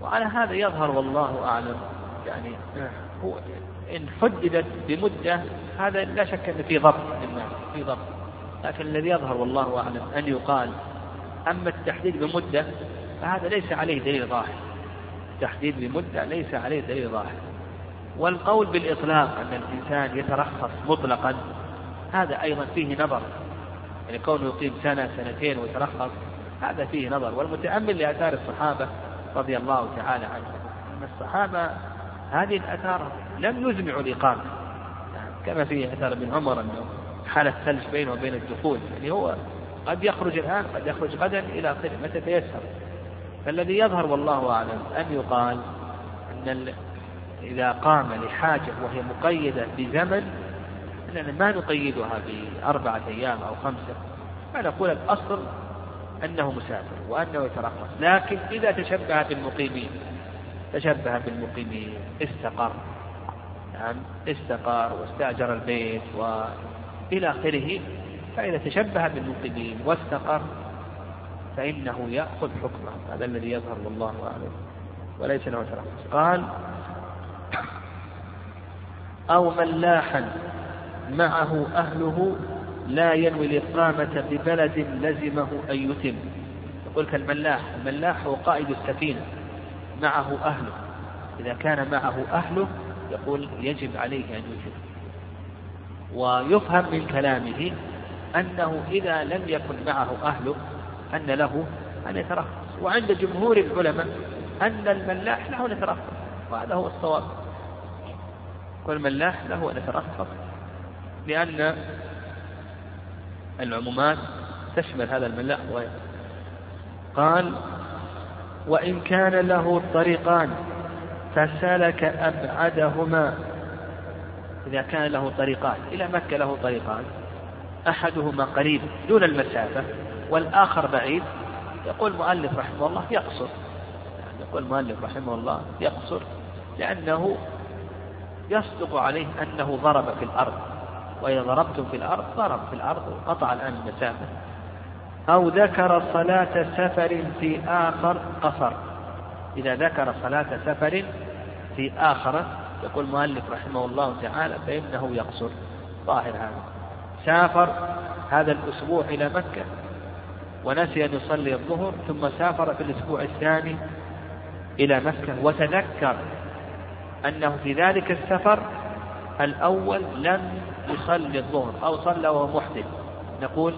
وعلى هذا يظهر والله أعلم. يعني هو إن حددت بمدة هذا لا شك أن في ضبط في ضبط لكن الذي يظهر والله أعلم أن يقال أما التحديد بمدة فهذا ليس عليه دليل ظاهر. التحديد بمدة ليس عليه دليل ظاهر. والقول بالإطلاق أن الإنسان يترخص مطلقا هذا أيضا فيه نظر. يعني كونه يقيم سنة سنتين ويترخص هذا فيه نظر. والمتأمل لآثار الصحابة رضي الله تعالى عنهم. الصحابة هذه الآثار لم يجمعوا الإقامة. كما في آثار ابن عمر أنه حالة ثلج بينه وبين الدخول. يعني هو قد يخرج الآن قد يخرج غدا إلى آخره متى تيسر؟ فالذي يظهر والله أعلم أن يقال أن إذا قام لحاجة وهي مقيدة بزمن أننا ما نقيدها بأربعة أيام أو خمسة. فنقول الأصل أنه مسافر وأنه يترخص لكن إذا تشبه بالمقيمين تشبه بالمقيمين استقر. نعم استقر واستأجر البيت وإلى آخره. فإذا تشبه بالمقيمين واستقر فإنه يأخذ حكمه. هذا الذي يظهر والله أعلم. وليس له ترخص قال أو ملاحا معه أهله لا ينوي الإقامة ببلد لزمه أن يتم. يقول كالملاح. الملاح هو قائد السفينة. معه أهله. إذا كان معه أهله يقول يجب عليه أن يتم ويفهم من كلامه أنه إذا لم يكن معه أهله أن له أن يترخص. وعند جمهور العلماء أن الملاح له أن يترخص. وهذا هو الصواب. والملاح له أن يترخص. لأن العمومات تشمل هذا الملاح. وغيره قال وإن كان له طريقان فسلك أبعدهما. إذا كان له طريقان إلى مكة له طريقان أحدهما قريب دون المسافة والآخر بعيد يقول المؤلف رحمه الله يقصر. يقول المؤلف رحمه الله يقصر لأنه يصدق عليه أنه ضرب في الأرض وإذا ضربتم في الأرض ضرب في الأرض وقطع الآن المسافة. أو ذكر صلاة سفر في آخر قصر. إذا ذكر صلاة سفر في آخر يقول المؤلف رحمه الله تعالى فإنه يقصر. ظاهر هذا. سافر هذا الأسبوع إلى مكة ونسي أن يصلي الظهر ثم سافر في الأسبوع الثاني إلى مكة. وتذكر أنه في ذلك السفر الأول لم يصلي الظهر أو صلى وهو محدث. نقول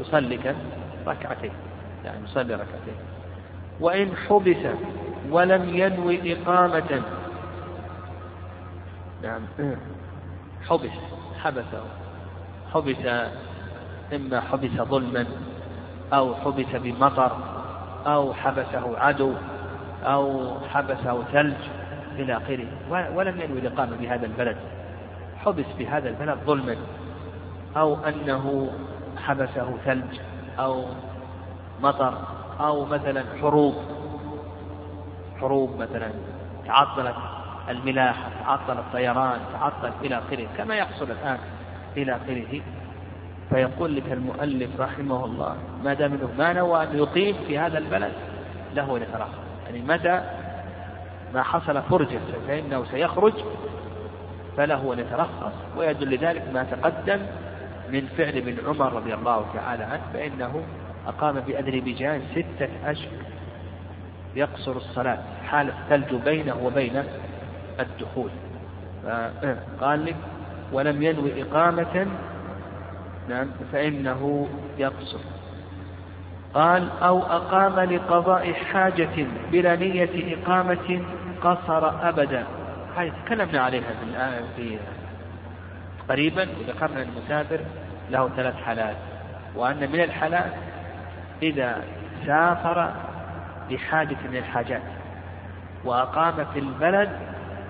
يصلي كم؟ ركعتين. يعني يصلي ركعتين. وإن حبس ولم ينوي إقامة. نعم. حبس حبسه حبس إما حبس ظلما أو حبس بمطر أو حبسه عدو أو حبسه ثلج إلى آخره. ولم ينوي الإقامة بهذا البلد. حبس بهذا البلد ظلما أو أنه حبسه ثلج. أو مطر أو مثلا حروب. حروب مثلا تعطلت الملاحة تعطل الطيران تعطل إلى آخره كما يحصل الآن إلى آخره. فيقول لك المؤلف رحمه الله ما دام إنه ما نوى أن يقيم في هذا البلد له أن يعني متى ما حصل فرجة فإنه سيخرج فله أن يترخص ويدل لذلك ما تقدم من فعل ابن عمر رضي الله تعالى عنه فإنه أقام بأذربيجان ستة أشهر يقصر الصلاة حال الثلج بينه وبين الدخول. قال لك ولم ينوي إقامة نعم فإنه يقصر. قال أو أقام لقضاء حاجة بلا نية إقامة قصر أبدا. هذه تكلمنا عليها في قريبا وذكرنا المسافر له ثلاث حالات. وأن من الحالات إذا سافر لحاجة من الحاجات وأقام في البلد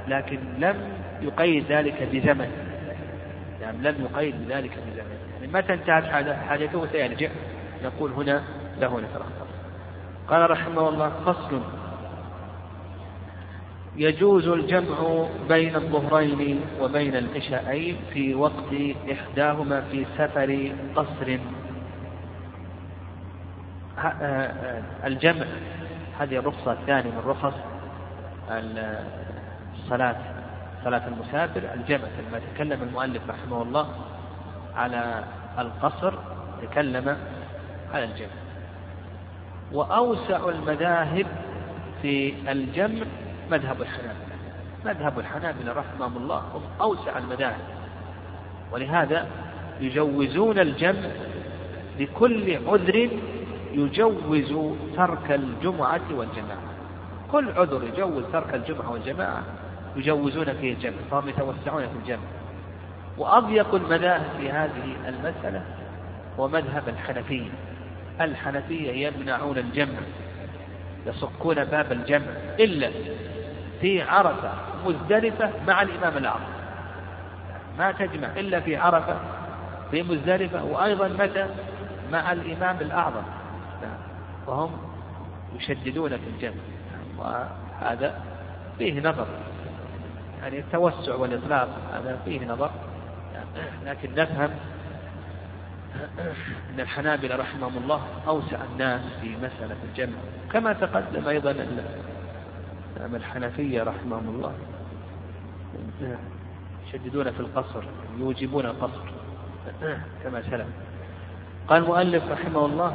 لكن لم يقيد ذلك بزمن. يعني لم يقيد ذلك بزمن. يعني متى انتهت حاجته سيرجع. نقول هنا له نترخص قال رحمه الله فصل. يجوز الجمع بين الظهرين وبين العشاءين في وقت إحداهما في سفر قصر. آه، آه، الجمع هذه الرخصة الثانية من رخص الصلاة صلاة المسافر. الجمع لما تكلم المؤلف رحمه الله على القصر تكلم على الجمع. وأوسع المذاهب في الجمع مذهب الحنابلة. مذهب الحنابلة رحمهم الله هم أوسع المذاهب. ولهذا يجوزون الجمع لكل عذر يجوز ترك الجمعة والجماعة. كل عذر يجوز ترك الجمعة والجماعة يجوزون فيه الجمع فهم يتوسعون في الجمع. وأضيق المذاهب في هذه المسألة هو مذهب الحنفية. الحنفية يمنعون الجمع يصكون باب الجمع إلا في عرفة مزدلفة مع الإمام الأعظم. ما تجمع إلا في عرفة في مزدلفة وأيضا متى؟ مع الإمام الأعظم. وهم يشددون في الجمع. وهذا فيه نظر. يعني التوسع والإطلاق هذا فيه نظر. لكن نفهم أن الحنابلة رحمهم الله أوسع الناس في مسألة الجمع. كما تقدم أيضا نعم الحنفية رحمهم الله. يشددون في القصر يوجبون القصر كما سلم قال المؤلف رحمه الله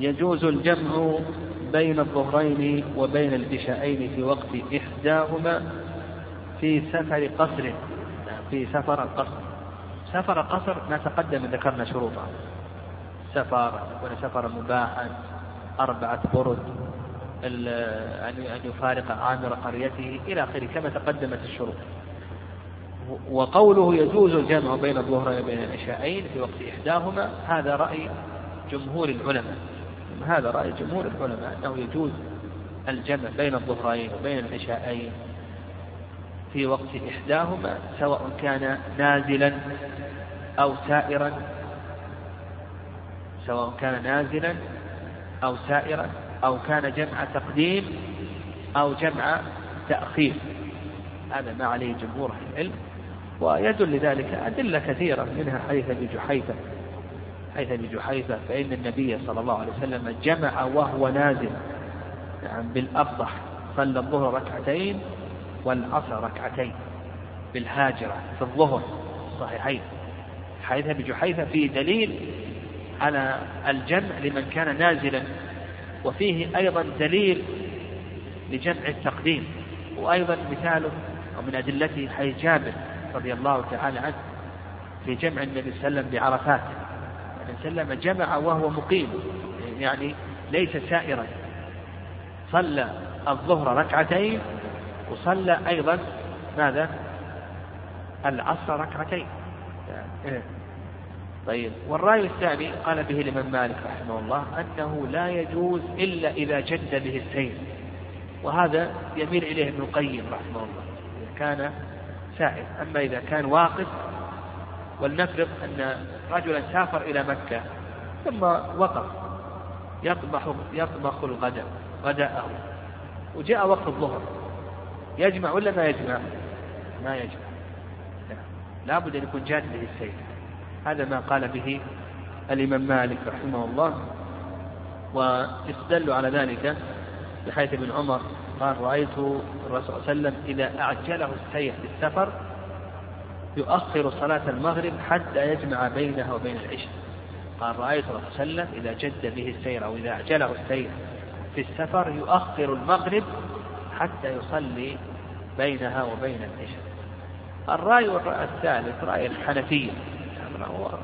يجوز الجمع بين الظهرين وبين العشاءين في وقت إحداهما في سفر قصر في سفر القصر. سفر قصر ما تقدم ذكرنا شروطه. سفر يكون سفرا مباحا أربعة برد. أن يفارق عامر قريته إلى آخره كما تقدمت الشروط. وقوله يجوز الجمع بين الظهر وبين العشاءين في وقت إحداهما هذا رأي جمهور العلماء. هذا رأي جمهور العلماء أنه يجوز الجمع بين الظهرين وبين العشاءين في وقت إحداهما سواء كان نازلا أو سائرا. سواء كان نازلا أو سائرا. أو كان جمع تقديم أو جمع تأخير. هذا ما عليه جمهور العلم ويدل لذلك أدلة كثيرة منها حيث بجحيفة حيث بجحيفة فإن النبي صلى الله عليه وسلم جمع وهو نازل يعني بالأفضح صلى الظهر ركعتين والعصر ركعتين بالهاجرة في الظهر صحيحين. حيث بجحيفة فيه دليل على الجمع لمن كان نازلا. وفيه أيضا دليل لجمع التقديم وأيضا مثاله ومن أدلته حي جابر رضي الله تعالى عنه في جمع النبي صلى الله عليه وسلم بعرفات. عليه وسلم جمع وهو مقيم يعني ليس سائرا. صلى الظهر ركعتين وصلى أيضا ماذا؟ العصر ركعتين. إيه. طيب والرأي الثاني قال به الإمام مالك رحمه الله أنه لا يجوز إلا إذا جد به السير وهذا يميل إليه ابن القيم رحمه الله إذا كان سائر أما إذا كان واقف ولنفرض أن رجلا سافر إلى مكة ثم وقف يطبخ يطبخ الغداء غداءه وجاء وقت الظهر يجمع ولا ما يجمع؟ ما يجمع. لابد أن يكون جاد به السير هذا ما قال به الإمام مالك رحمه الله واستدلوا على ذلك بحيث ابن عمر قال رأيت الرسول صلى الله عليه وسلم إذا أعجله السير في السفر يؤخر صلاة المغرب حتى يجمع بينها وبين العشاء. قال رأيت الرسول صلى الله عليه وسلم إذا جد به السير أو إذا أعجله السير في السفر يؤخر المغرب حتى يصلي بينها وبين العشاء. الرأي الثالث رأي الحنفية.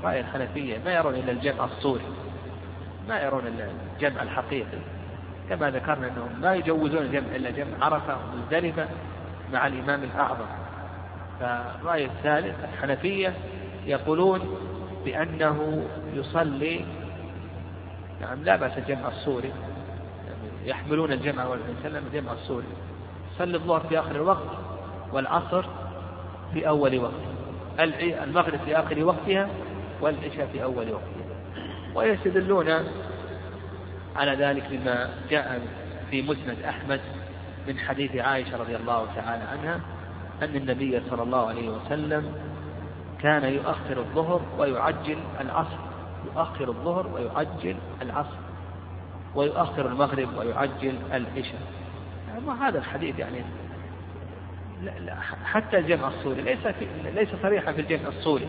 رأي الحنفية ما يرون إلا الجمع الصوري ما يرون إلا الجمع الحقيقي. كما ذكرنا أنهم ما يجوزون الجمع إلا جمع عرفة ومزدلفة مع الإمام الأعظم. فالرأي الثالث الحنفية يقولون بأنه يصلي نعم لا بأس الجمع الصوري. يحملون الجمع والسلام الجمع الصوري. يصلي الظهر في آخر الوقت والعصر في أول وقت. المغرب في آخر وقتها والعشاء في أول وقتها. ويستدلون على ذلك بما جاء في مسند أحمد من حديث عائشة رضي الله تعالى عنها أن النبي صلى الله عليه وسلم كان يؤخر الظهر ويعجل العصر يؤخر الظهر ويعجل العصر ويؤخر المغرب ويعجل العشاء. يعني هذا الحديث يعني لا لا حتى الجمع الصوري ليس في ليس صريحا في الجمع الصوري.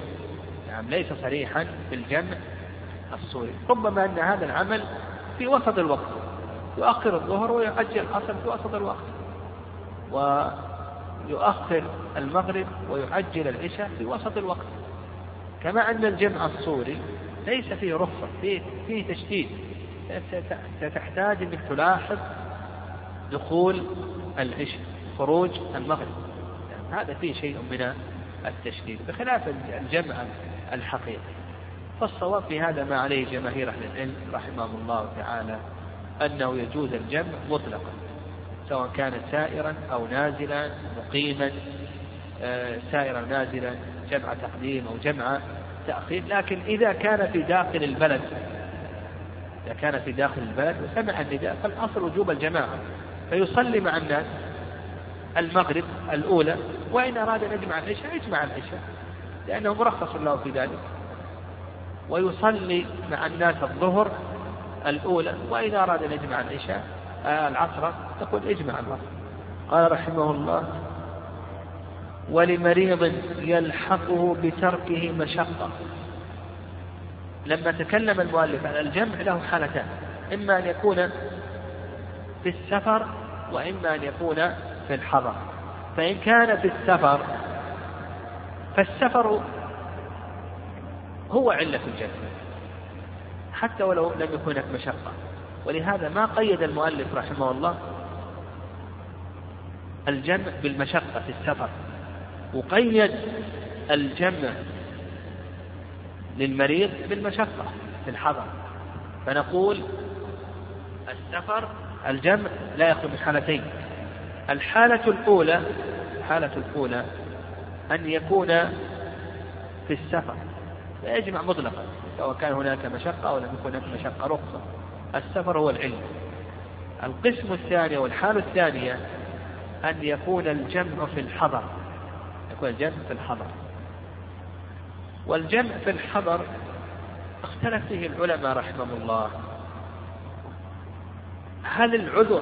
يعني ليس صريحا في الجمع الصوري. ربما أن هذا العمل في وسط الوقت. يؤخر الظهر ويؤجل العصر في وسط الوقت. ويؤخر المغرب ويعجل العشاء في وسط الوقت. كما أن الجمع الصوري ليس فيه رخصة فيه, فيه تشديد. ستحتاج أنك تلاحظ دخول العشاء. خروج المغرب. هذا فيه شيء من التشديد بخلاف الجمع الحقيقي. فالصواب في هذا ما عليه جماهير أهل العلم رحمهم الله تعالى أنه يجوز الجمع مطلقا سواء كان سائرا أو نازلا مقيما آه، سائرا نازلا جمع تقديم أو جمع تأخير. لكن إذا كان في داخل البلد إذا كان في داخل البلد وسمع النداء فالأصل وجوب الجماعة. فيصلي مع الناس المغرب الأولى وإن أراد أن يجمع العشاء يجمع العشاء لأنه مرخص له في ذلك. ويصلي مع الناس الظهر الأولى وإذا أراد أن يجمع العشاء آه العصر تقول اجمع العصر قال رحمه الله ولمريض يلحقه بتركه مشقة. لما تكلم المؤلف عن الجمع له حالتان إما أن يكون في السفر وإما أن يكون في الحضر فإن كان في السفر فالسفر هو علة الجمع حتى ولو لم يكن هناك مشقة. ولهذا ما قيد المؤلف رحمه الله الجمع بالمشقة في السفر. وقيد الجمع للمريض بالمشقة في الحضر فنقول السفر الجمع لا يخلو من حالتين. الحالة الأولى الحالة الأولى أن يكون في السفر. فيجمع مطلقا سواء كان هناك مشقة أو لم يكن هناك مشقة رخصة. السفر هو العلم. القسم الثاني والحالة الثانية أن يكون الجمع في الحضر. يكون الجمع في الحضر. والجمع في الحضر اختلف فيه العلماء رحمهم الله. هل العذر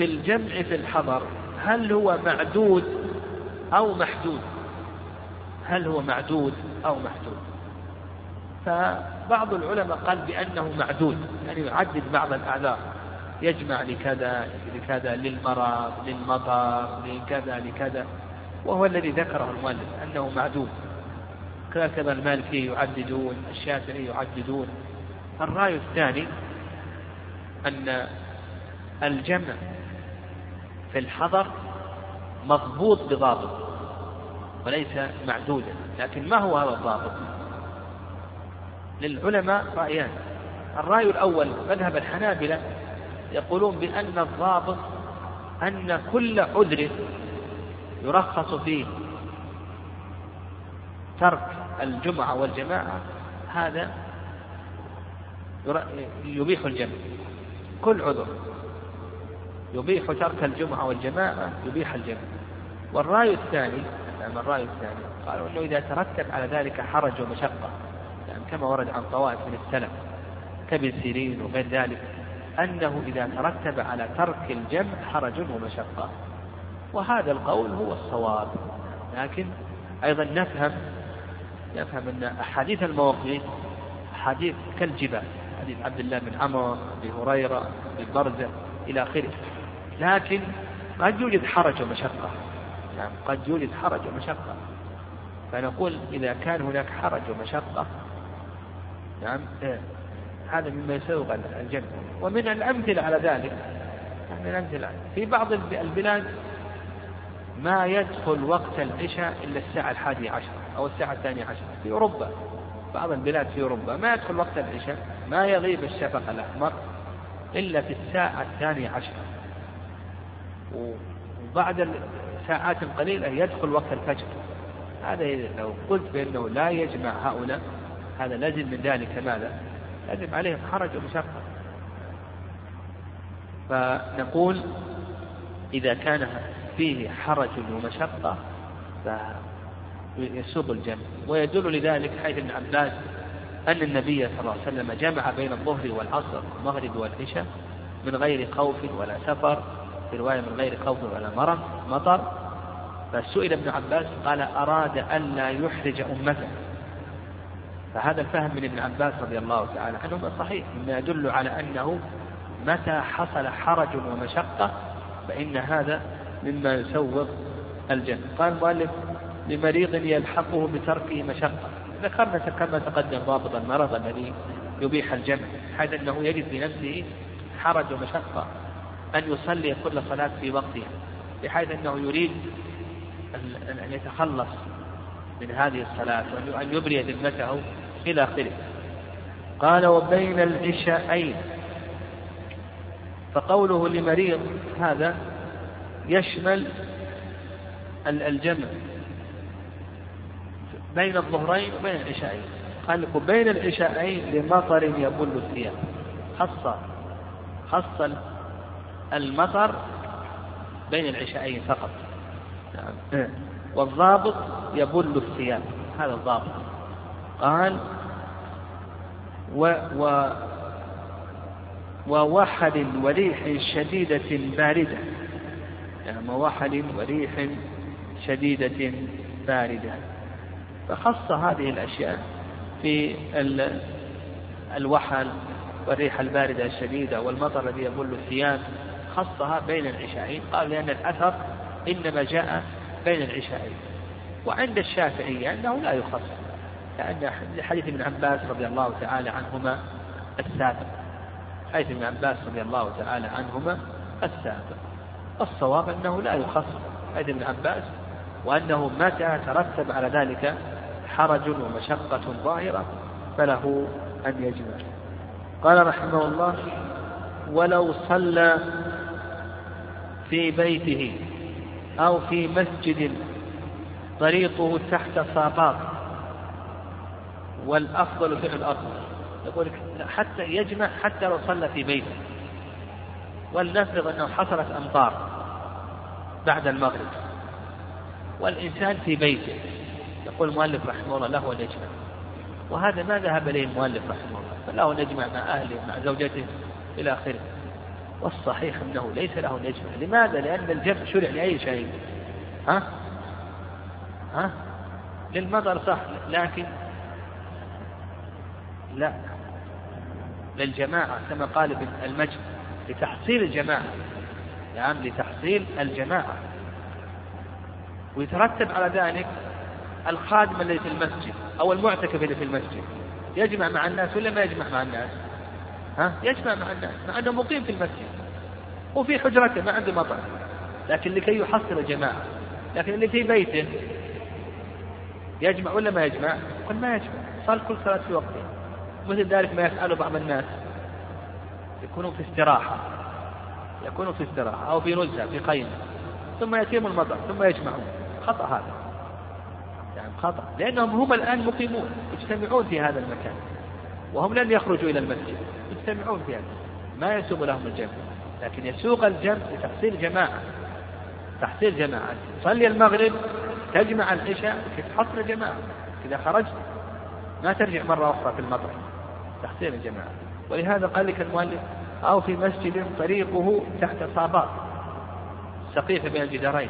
في الجمع في الحضر هل هو معدود أو محدود؟ هل هو معدود أو محدود؟ فبعض العلماء قال بأنه معدود يعني يعدد بعض الأعذار يجمع لكذا لكذا للمرض للمطر لكذا لكذا وهو الذي ذكره المؤلف أنه معدود. كذا المالكي يعددون الشافعي يعددون. الرأي الثاني أن الجمع في الحضر مضبوط بضابط وليس معدودا لكن ما هو هذا الضابط؟ للعلماء رأيان. الرأي الأول مذهب الحنابلة يقولون بأن الضابط أن كل عذر يرخص فيه ترك الجمعة والجماعة. هذا يبيح الجمع. كل عذر. يبيح ترك الجمعة والجماعة يبيح الجمع والرأي الثاني نعم الرأي الثاني. قالوا أنه إذا ترتب على ذلك حرج ومشقة يعني كما ورد عن طوائف من السلف كابن سيرين وغير ذلك أنه إذا ترتب على ترك الجمع حرج ومشقة. وهذا القول هو الصواب. لكن أيضا نفهم نفهم أن أحاديث المواقيت أحاديث كالجبال حديث عبد الله بن عمر أبي هريرة أبي إلى آخره. لكن قد يوجد حرج ومشقة. نعم قد يوجد حرج ومشقة. فنقول إذا كان هناك حرج ومشقة نعم إيه هذا مما يسوق الجنة. ومن الأمثلة على ذلك من الأمثلة. في بعض البلاد ما يدخل وقت العشاء إلا الساعة الحادية عشر أو الساعة الثانية عشر في أوروبا. بعض البلاد في أوروبا ما يدخل وقت العشاء ما يغيب الشفق الأحمر إلا في الساعة الثانية عشر وبعد ساعات قليلة يدخل وقت الفجر. هذا لو قلت بأنه لا يجمع هؤلاء هذا لازم من ذلك ماذا؟ لازم عليهم حرج ومشقة. فنقول إذا كان فيه حرج ومشقة فيسوق الجمع. ويدل لذلك حيث ابن عباس أن النبي صلى الله عليه وسلم جمع بين الظهر والعصر والمغرب والعشاء من غير خوف ولا سفر. في رواية من غير خوف ولا مرض مطر. فسئل ابن عباس قال أراد أن لا يحرج أمته. فهذا الفهم من ابن عباس رضي الله تعالى عنه صحيح مما يدل على أنه متى حصل حرج ومشقة فإن هذا مما يسوغ الجنة. قال المؤلف لمريض يلحقه بتركه مشقة. ذكرنا كما تقدم ضابط المرض الذي يبيح الجمع حيث أنه يجد في نفسه حرج ومشقة. أن يصلي كل صلاة في وقتها بحيث أنه يريد أن يتخلص من هذه الصلاة وأن يبري ذمته إلى آخره. قال وبين العشاءين. فقوله لمريض هذا يشمل الجمع بين الظهرين وبين العشاءين. قال لكم بين العشاءين لمطر يبل الثياب. خص خص المطر بين العشاءين فقط. نعم. والضابط يبل الثياب. هذا الضابط. قال و, و ووحل وريح شديدة باردة. يعني ووحل وريح شديدة باردة. فخص هذه الأشياء في الوحل والريح الباردة الشديدة والمطر الذي يبل الثياب. خصها بين العشاءين. قال لأن الأثر إنما جاء بين العشاءين. وعند الشافعية أنه لا يخص. لأن حديث ابن عباس رضي الله تعالى عنهما السابق. حديث ابن عباس رضي الله تعالى عنهما السابق. الصواب أنه لا يخص. حديث ابن عباس وأنه متى ترتب على ذلك حرج ومشقة ظاهرة فله أن يجمع. قال رحمه الله ولو صلى في بيته أو في مسجد طريقه تحت صابات والأفضل فعل الأفضل. يقول حتى يجمع حتى لو صلى في بيته. ولنفرض أنه حصلت أمطار بعد المغرب. والإنسان في بيته. يقول المؤلف رحمه الله له أن يجمع وهذا ما ذهب إليه المؤلف رحمه الله. فله أن يجمع مع أهله مع زوجته إلى آخره. والصحيح أنه ليس له أن يجمع لماذا؟ لأن الجمع شرع لأي شيء ها؟ ها؟ للمطر صح لكن لا للجماعة كما قال ابن المجد لتحصيل الجماعة نعم لتحصيل الجماعة ويترتب على ذلك الخادم الذي في المسجد أو المعتكف اللي في المسجد يجمع مع الناس ولا ما يجمع مع الناس؟ ها؟ يجمع مع الناس مع أنه مقيم في المسجد. وفي حجرته ما عنده مطعم. لكن لكي يحصل جماعة. لكن اللي في بيته يجمع ولا ما يجمع؟ قل ما يجمع. صار كل صلاة في وقتها مثل ذلك ما يفعله بعض الناس. يكونون في استراحة. يكونوا في استراحة أو في نزهة في قيمة ثم يأتيهم المطر ثم يجمعون. خطأ هذا. يعني خطأ. لأنهم هم الآن مقيمون يجتمعون في هذا المكان. وهم لن يخرجوا إلى المسجد. يجتمعون في ما يسوق لهم الجمع. لكن يسوق الجمع لتحصيل جماعة. تحصيل جماعة. تصلي المغرب تجمع العشاء تحصل جماعة. إذا خرجت ما ترجع مرة أخرى في المطر. تحصيل الجماعة. ولهذا قال لك المؤلف أو في مسجد طريقه تحت صابات سقيفة بين الجدارين.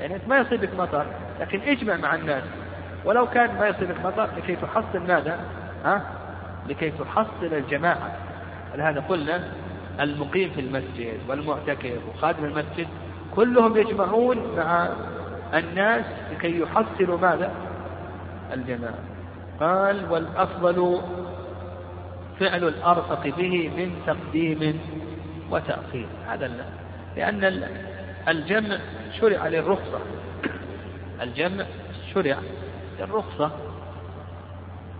يعني ما يصيبك مطر لكن اجمع مع الناس. ولو كان ما يصيبك مطر لكي تحصل ماذا؟ ها؟ لكي تحصل الجماعة. ولهذا قلنا المقيم في المسجد والمعتكف وخادم المسجد كلهم يجمعون مع الناس لكي يحصلوا ماذا؟ الجماعة. قال والأفضل فعل الأرفق به من تقديم وتأخير. هذا لأن الجمع شرع للرخصة. الجمع شرع للرخصة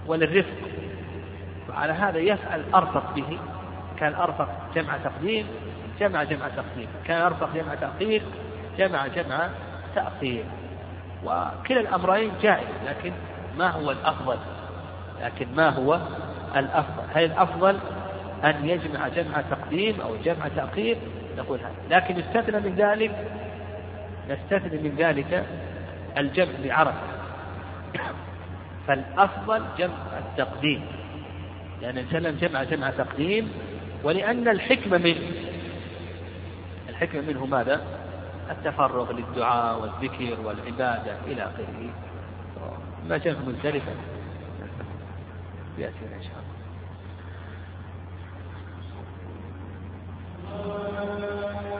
وللرفق. وعلى هذا يفعل أرفق به. كان أرفق جمع تقديم جمع جمع تقديم. كان أرفق جمع تأخير جمع جمع تأخير. وكلا الأمرين جائز لكن ما هو الأفضل؟ لكن ما هو الأفضل؟ هل الأفضل أن يجمع جمع تقديم أو جمع تأخير؟ نقول هذا. لكن يستثنى من ذلك نستثني من ذلك الجمع بعرفة فالأفضل جمع التقديم. يعني لأن الكلام جمع جمع تقديم ولأن الحكمة منه الحكمة منه ماذا؟ التفرغ للدعاء والذكر والعبادة إلى آخره ما جاء مزدلفة يأتينا إن شاء الله Thank you.